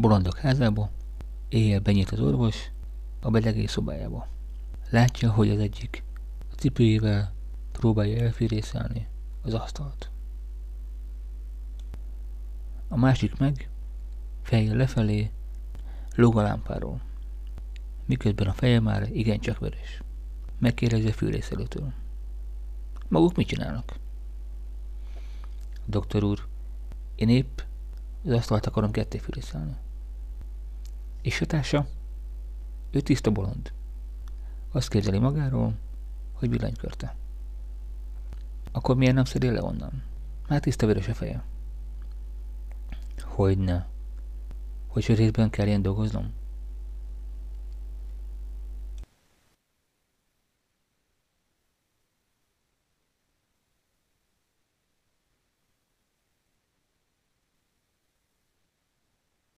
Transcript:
Bolondok házába, éjjel benyit az orvos a belegé szobájába. Látja, hogy az egyik a cipőjével próbálja elfűrészelni az asztalt. A másik meg fejjel lefelé lóg a lámpáról, miközben a feje már igencsak vörös. Megkérdezi a fűrészelőtől. Maguk mit csinálnak? Doktor úr, én épp az asztalt akarom ketté fűrészelni. És a társa? Ő tiszta bolond. Azt képzeli magáról, hogy villanykörte. Akkor miért nem szedél le onnan? Már tiszta vörös a feje. Hogyne. Hogy sötétben kell ilyen dolgoznom?